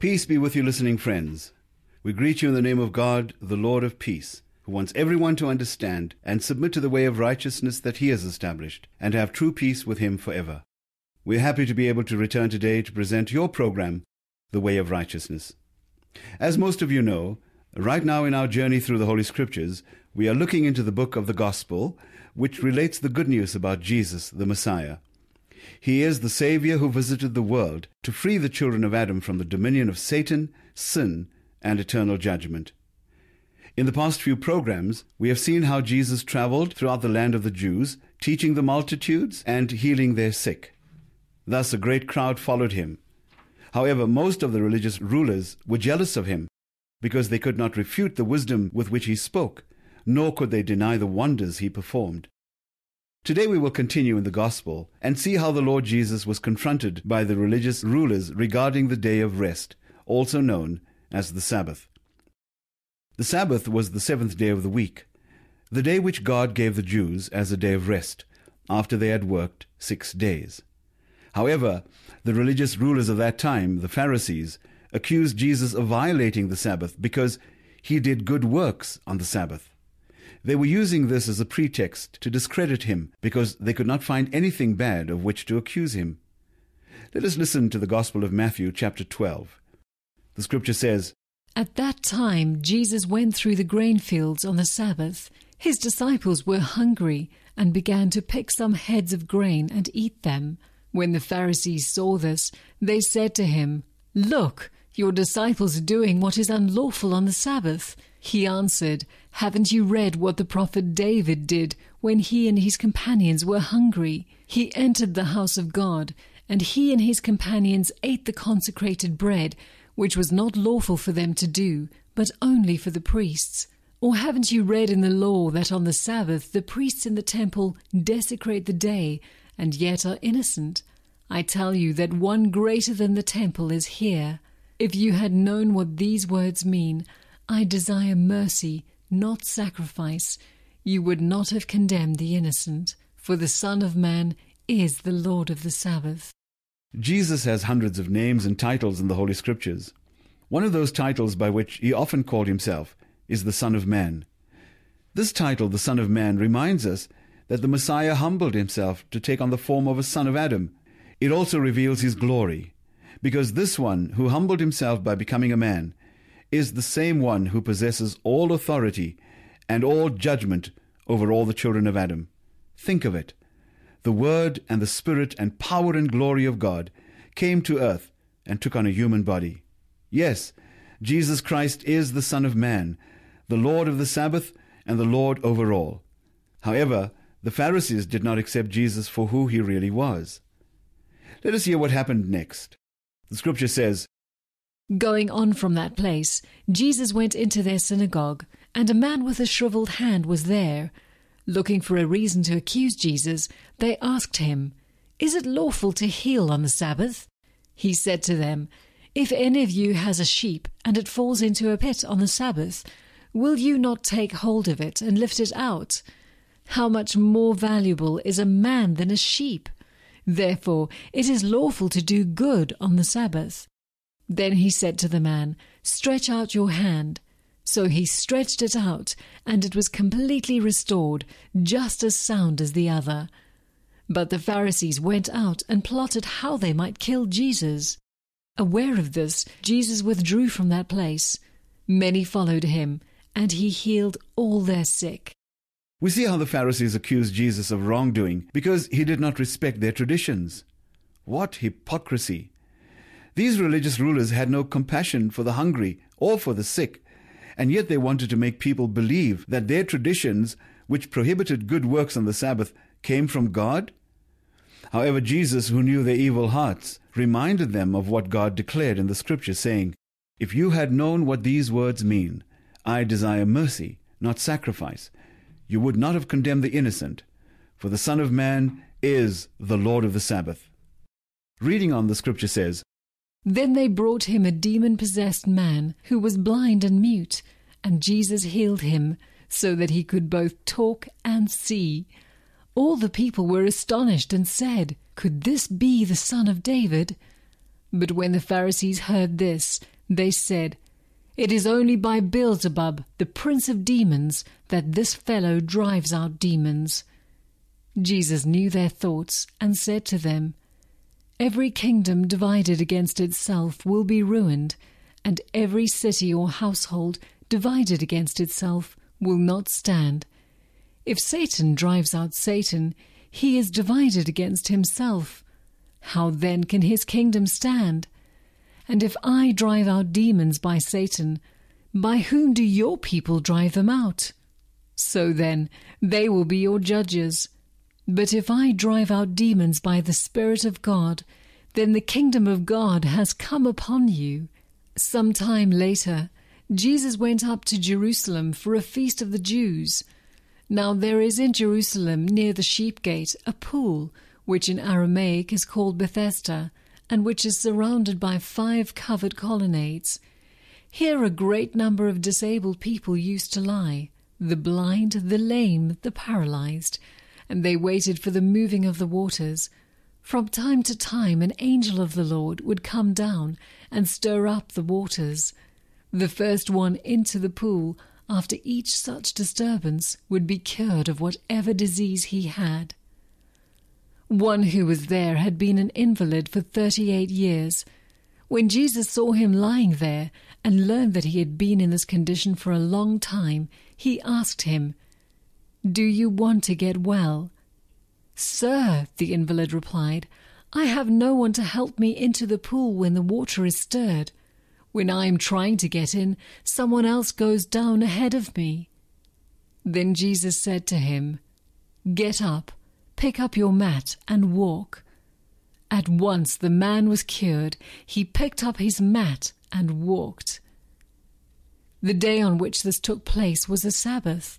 Peace be with you, listening friends. We greet you in the name of God, the Lord of peace, who wants everyone to understand and submit to the way of righteousness that he has established, and have true peace with him forever. We are happy to be able to return today to present your program, The Way of Righteousness. As most of you know, right now in our journey through the Holy Scriptures, we are looking into the book of the Gospel, which relates the good news about Jesus, the Messiah. He is the Savior who visited the world to free the children of Adam from the dominion of Satan, sin, and eternal judgment. In the past few programs, we have seen how Jesus traveled throughout the land of the Jews, teaching the multitudes and healing their sick. Thus, a great crowd followed him. However, most of the religious rulers were jealous of him because they could not refute the wisdom with which he spoke, nor could they deny the wonders he performed. Today we will continue in the Gospel and see how the Lord Jesus was confronted by the religious rulers regarding the day of rest, also known as the Sabbath. The Sabbath was the seventh day of the week, the day which God gave the Jews as a day of rest, after they had worked six days. However, the religious rulers of that time, the Pharisees, accused Jesus of violating the Sabbath because he did good works on the Sabbath. They were using this as a pretext to discredit him because they could not find anything bad of which to accuse him. Let us listen to the Gospel of Matthew, chapter 12. The scripture says, At that time Jesus went through the grain fields on the Sabbath. His disciples were hungry and began to pick some heads of grain and eat them. When the Pharisees saw this, they said to him, Look, your disciples are doing what is unlawful on the Sabbath. He answered, Haven't you read what the prophet David did when he and his companions were hungry? He entered the house of God, and he and his companions ate the consecrated bread, which was not lawful for them to do, but only for the priests. Or haven't you read in the law that on the Sabbath the priests in the temple desecrate the day, and yet are innocent? I tell you that one greater than the temple is here. If you had known what these words mean, I desire mercy, not sacrifice, you would not have condemned the innocent, for the Son of Man is the Lord of the Sabbath. Jesus has hundreds of names and titles in the Holy Scriptures. One of those titles by which he often called himself is the Son of Man. This title, the Son of Man, reminds us that the Messiah humbled himself to take on the form of a son of Adam. It also reveals his glory, because this one who humbled himself by becoming a man is the same one who possesses all authority and all judgment over all the children of Adam. Think of it. The Word and the Spirit and power and glory of God came to earth and took on a human body. Yes, Jesus Christ is the Son of Man, the Lord of the Sabbath and the Lord over all. However, the Pharisees did not accept Jesus for who he really was. Let us hear what happened next. The scripture says, Going on from that place, Jesus went into their synagogue, and a man with a shriveled hand was there. Looking for a reason to accuse Jesus, they asked him, Is it lawful to heal on the Sabbath? He said to them, If any of you has a sheep, and it falls into a pit on the Sabbath, will you not take hold of it and lift it out? How much more valuable is a man than a sheep? Therefore, it is lawful to do good on the Sabbath. Then he said to the man, Stretch out your hand. So he stretched it out, and it was completely restored, just as sound as the other. But the Pharisees went out and plotted how they might kill Jesus. Aware of this, Jesus withdrew from that place. Many followed him, and he healed all their sick. We see how the Pharisees accused Jesus of wrongdoing because he did not respect their traditions. What hypocrisy! These religious rulers had no compassion for the hungry or for the sick, and yet they wanted to make people believe that their traditions, which prohibited good works on the Sabbath, came from God? However, Jesus, who knew their evil hearts, reminded them of what God declared in the Scripture, saying, If you had known what these words mean, I desire mercy, not sacrifice, you would not have condemned the innocent, for the Son of Man is the Lord of the Sabbath. Reading on, the Scripture says, Then they brought him a demon possessed man who was blind and mute, and Jesus healed him, so that he could both talk and see. All the people were astonished and said, Could this be the son of David? But when the Pharisees heard this, they said, It is only by Beelzebub, the prince of demons, that this fellow drives out demons. Jesus knew their thoughts and said to them, Every kingdom divided against itself will be ruined, and every city or household divided against itself will not stand. If Satan drives out Satan, he is divided against himself. How then can his kingdom stand? And if I drive out demons by Satan, by whom do your people drive them out? So then, they will be your judges. But if I drive out demons by the Spirit of God, then the kingdom of God has come upon you. Some time later, Jesus went up to Jerusalem for a feast of the Jews. Now there is in Jerusalem near the sheep gate a pool, which in Aramaic is called Bethesda, and which is surrounded by five covered colonnades. Here a great number of disabled people used to lie the blind, the lame, the paralyzed, and they waited for the moving of the waters. From time to time, an angel of the Lord would come down and stir up the waters. The first one into the pool after each such disturbance would be cured of whatever disease he had. One who was there had been an invalid for thirty eight years. When Jesus saw him lying there and learned that he had been in this condition for a long time, he asked him, Do you want to get well? Sir, the invalid replied, I have no one to help me into the pool when the water is stirred. When I am trying to get in, someone else goes down ahead of me. Then Jesus said to him, Get up, pick up your mat, and walk. At once the man was cured. He picked up his mat and walked. The day on which this took place was a Sabbath,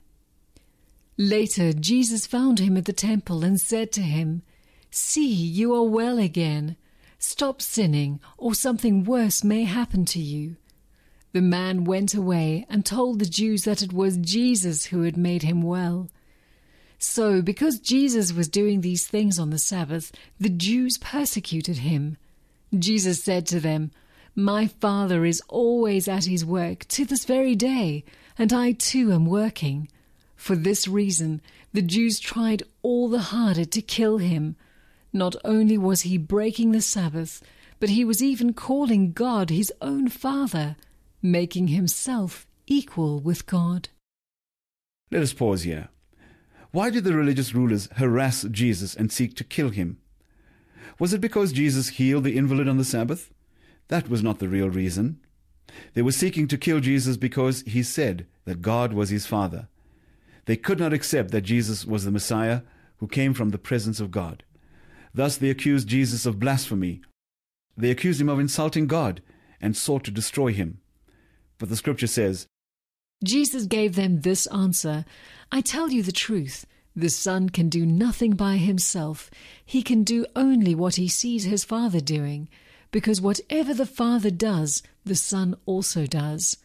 Later, Jesus found him at the temple and said to him, See, you are well again. Stop sinning, or something worse may happen to you. The man went away and told the Jews that it was Jesus who had made him well. So, because Jesus was doing these things on the Sabbath, the Jews persecuted him. Jesus said to them, My Father is always at his work to this very day, and I too am working. For this reason, the Jews tried all the harder to kill him. Not only was he breaking the Sabbath, but he was even calling God his own Father making himself equal with God. Let us pause here. Why did the religious rulers harass Jesus and seek to kill him? Was it because Jesus healed the invalid on the Sabbath? That was not the real reason. They were seeking to kill Jesus because he said that God was his Father. They could not accept that Jesus was the Messiah who came from the presence of God. Thus they accused Jesus of blasphemy. They accused him of insulting God and sought to destroy him. But the scripture says, Jesus gave them this answer I tell you the truth. The Son can do nothing by himself. He can do only what he sees his Father doing, because whatever the Father does, the Son also does.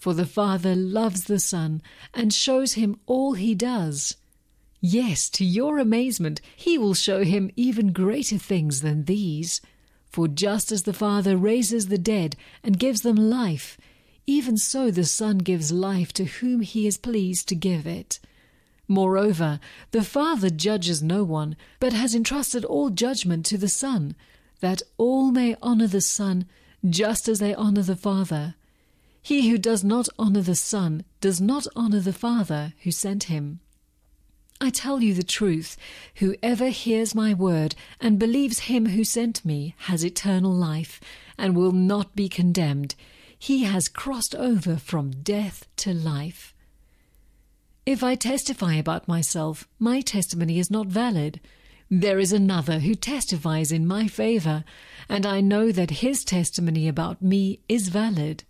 For the Father loves the Son and shows him all he does. Yes, to your amazement, he will show him even greater things than these. For just as the Father raises the dead and gives them life, even so the Son gives life to whom he is pleased to give it. Moreover, the Father judges no one, but has entrusted all judgment to the Son, that all may honour the Son just as they honour the Father. He who does not honour the Son does not honour the Father who sent him. I tell you the truth, whoever hears my word and believes him who sent me has eternal life, and will not be condemned he has crossed over from death to life. If I testify about myself, my testimony is not valid. There is another who testifies in my favor, and I know that his testimony about me is valid.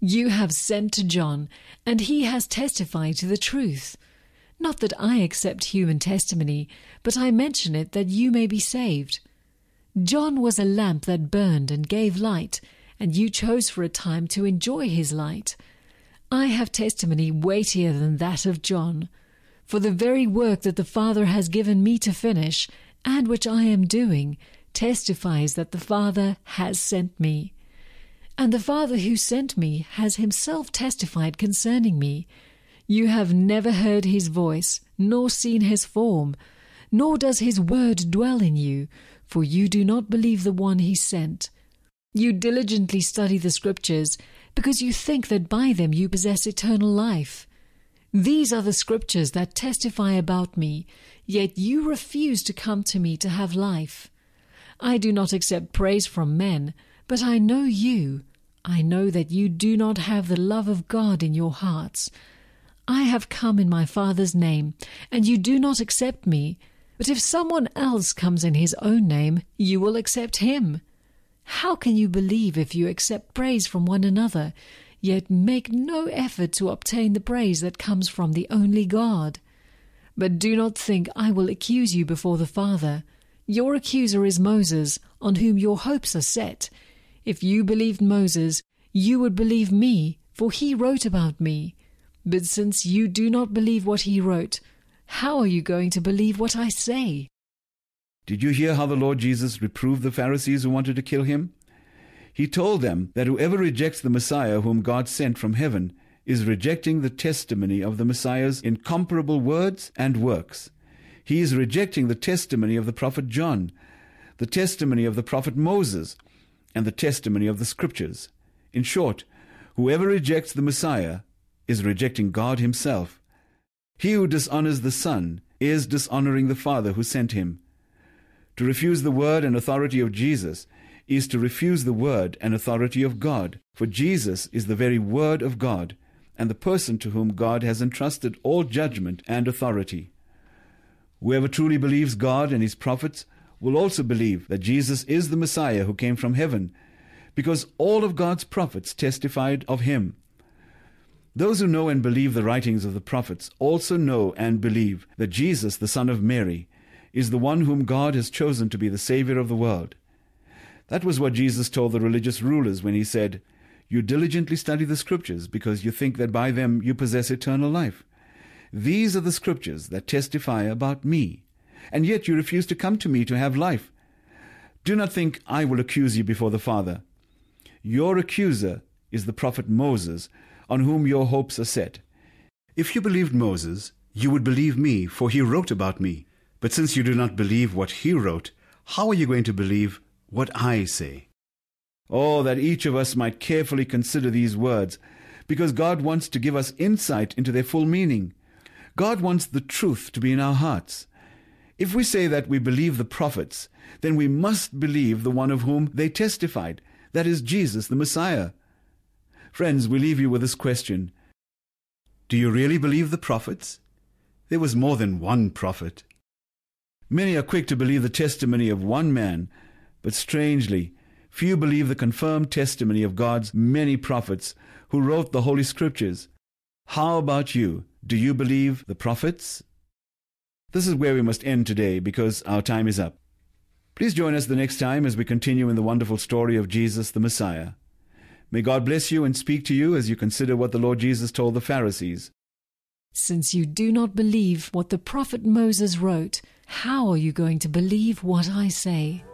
You have sent to John, and he has testified to the truth. Not that I accept human testimony, but I mention it that you may be saved. John was a lamp that burned and gave light, and you chose for a time to enjoy his light. I have testimony weightier than that of John. For the very work that the Father has given me to finish, and which I am doing, testifies that the Father has sent me. And the Father who sent me has himself testified concerning me. You have never heard his voice, nor seen his form, nor does his word dwell in you, for you do not believe the one he sent. You diligently study the Scriptures, because you think that by them you possess eternal life. These are the Scriptures that testify about me, yet you refuse to come to me to have life. I do not accept praise from men, but I know you. I know that you do not have the love of God in your hearts. I have come in my Father's name, and you do not accept me. But if someone else comes in his own name, you will accept him. How can you believe if you accept praise from one another, yet make no effort to obtain the praise that comes from the only God? But do not think I will accuse you before the Father. Your accuser is Moses, on whom your hopes are set. If you believed Moses, you would believe me, for he wrote about me. But since you do not believe what he wrote, how are you going to believe what I say? Did you hear how the Lord Jesus reproved the Pharisees who wanted to kill him? He told them that whoever rejects the Messiah whom God sent from heaven is rejecting the testimony of the Messiah's incomparable words and works. He is rejecting the testimony of the prophet John, the testimony of the prophet Moses, and the testimony of the Scriptures. In short, whoever rejects the Messiah is rejecting God Himself. He who dishonors the Son is dishonoring the Father who sent him. To refuse the word and authority of Jesus is to refuse the word and authority of God, for Jesus is the very word of God, and the person to whom God has entrusted all judgment and authority. Whoever truly believes God and his prophets will also believe that Jesus is the Messiah who came from heaven, because all of God's prophets testified of him. Those who know and believe the writings of the prophets also know and believe that Jesus, the Son of Mary, is the one whom God has chosen to be the Savior of the world. That was what Jesus told the religious rulers when he said, You diligently study the Scriptures because you think that by them you possess eternal life. These are the Scriptures that testify about me, and yet you refuse to come to me to have life. Do not think I will accuse you before the Father. Your accuser is the prophet Moses, on whom your hopes are set. If you believed Moses, you would believe me, for he wrote about me. But since you do not believe what he wrote, how are you going to believe what I say? Oh, that each of us might carefully consider these words, because God wants to give us insight into their full meaning. God wants the truth to be in our hearts. If we say that we believe the prophets, then we must believe the one of whom they testified, that is Jesus, the Messiah. Friends, we leave you with this question Do you really believe the prophets? There was more than one prophet. Many are quick to believe the testimony of one man, but strangely, few believe the confirmed testimony of God's many prophets who wrote the Holy Scriptures. How about you? Do you believe the prophets? This is where we must end today because our time is up. Please join us the next time as we continue in the wonderful story of Jesus the Messiah. May God bless you and speak to you as you consider what the Lord Jesus told the Pharisees. Since you do not believe what the prophet Moses wrote, how are you going to believe what I say?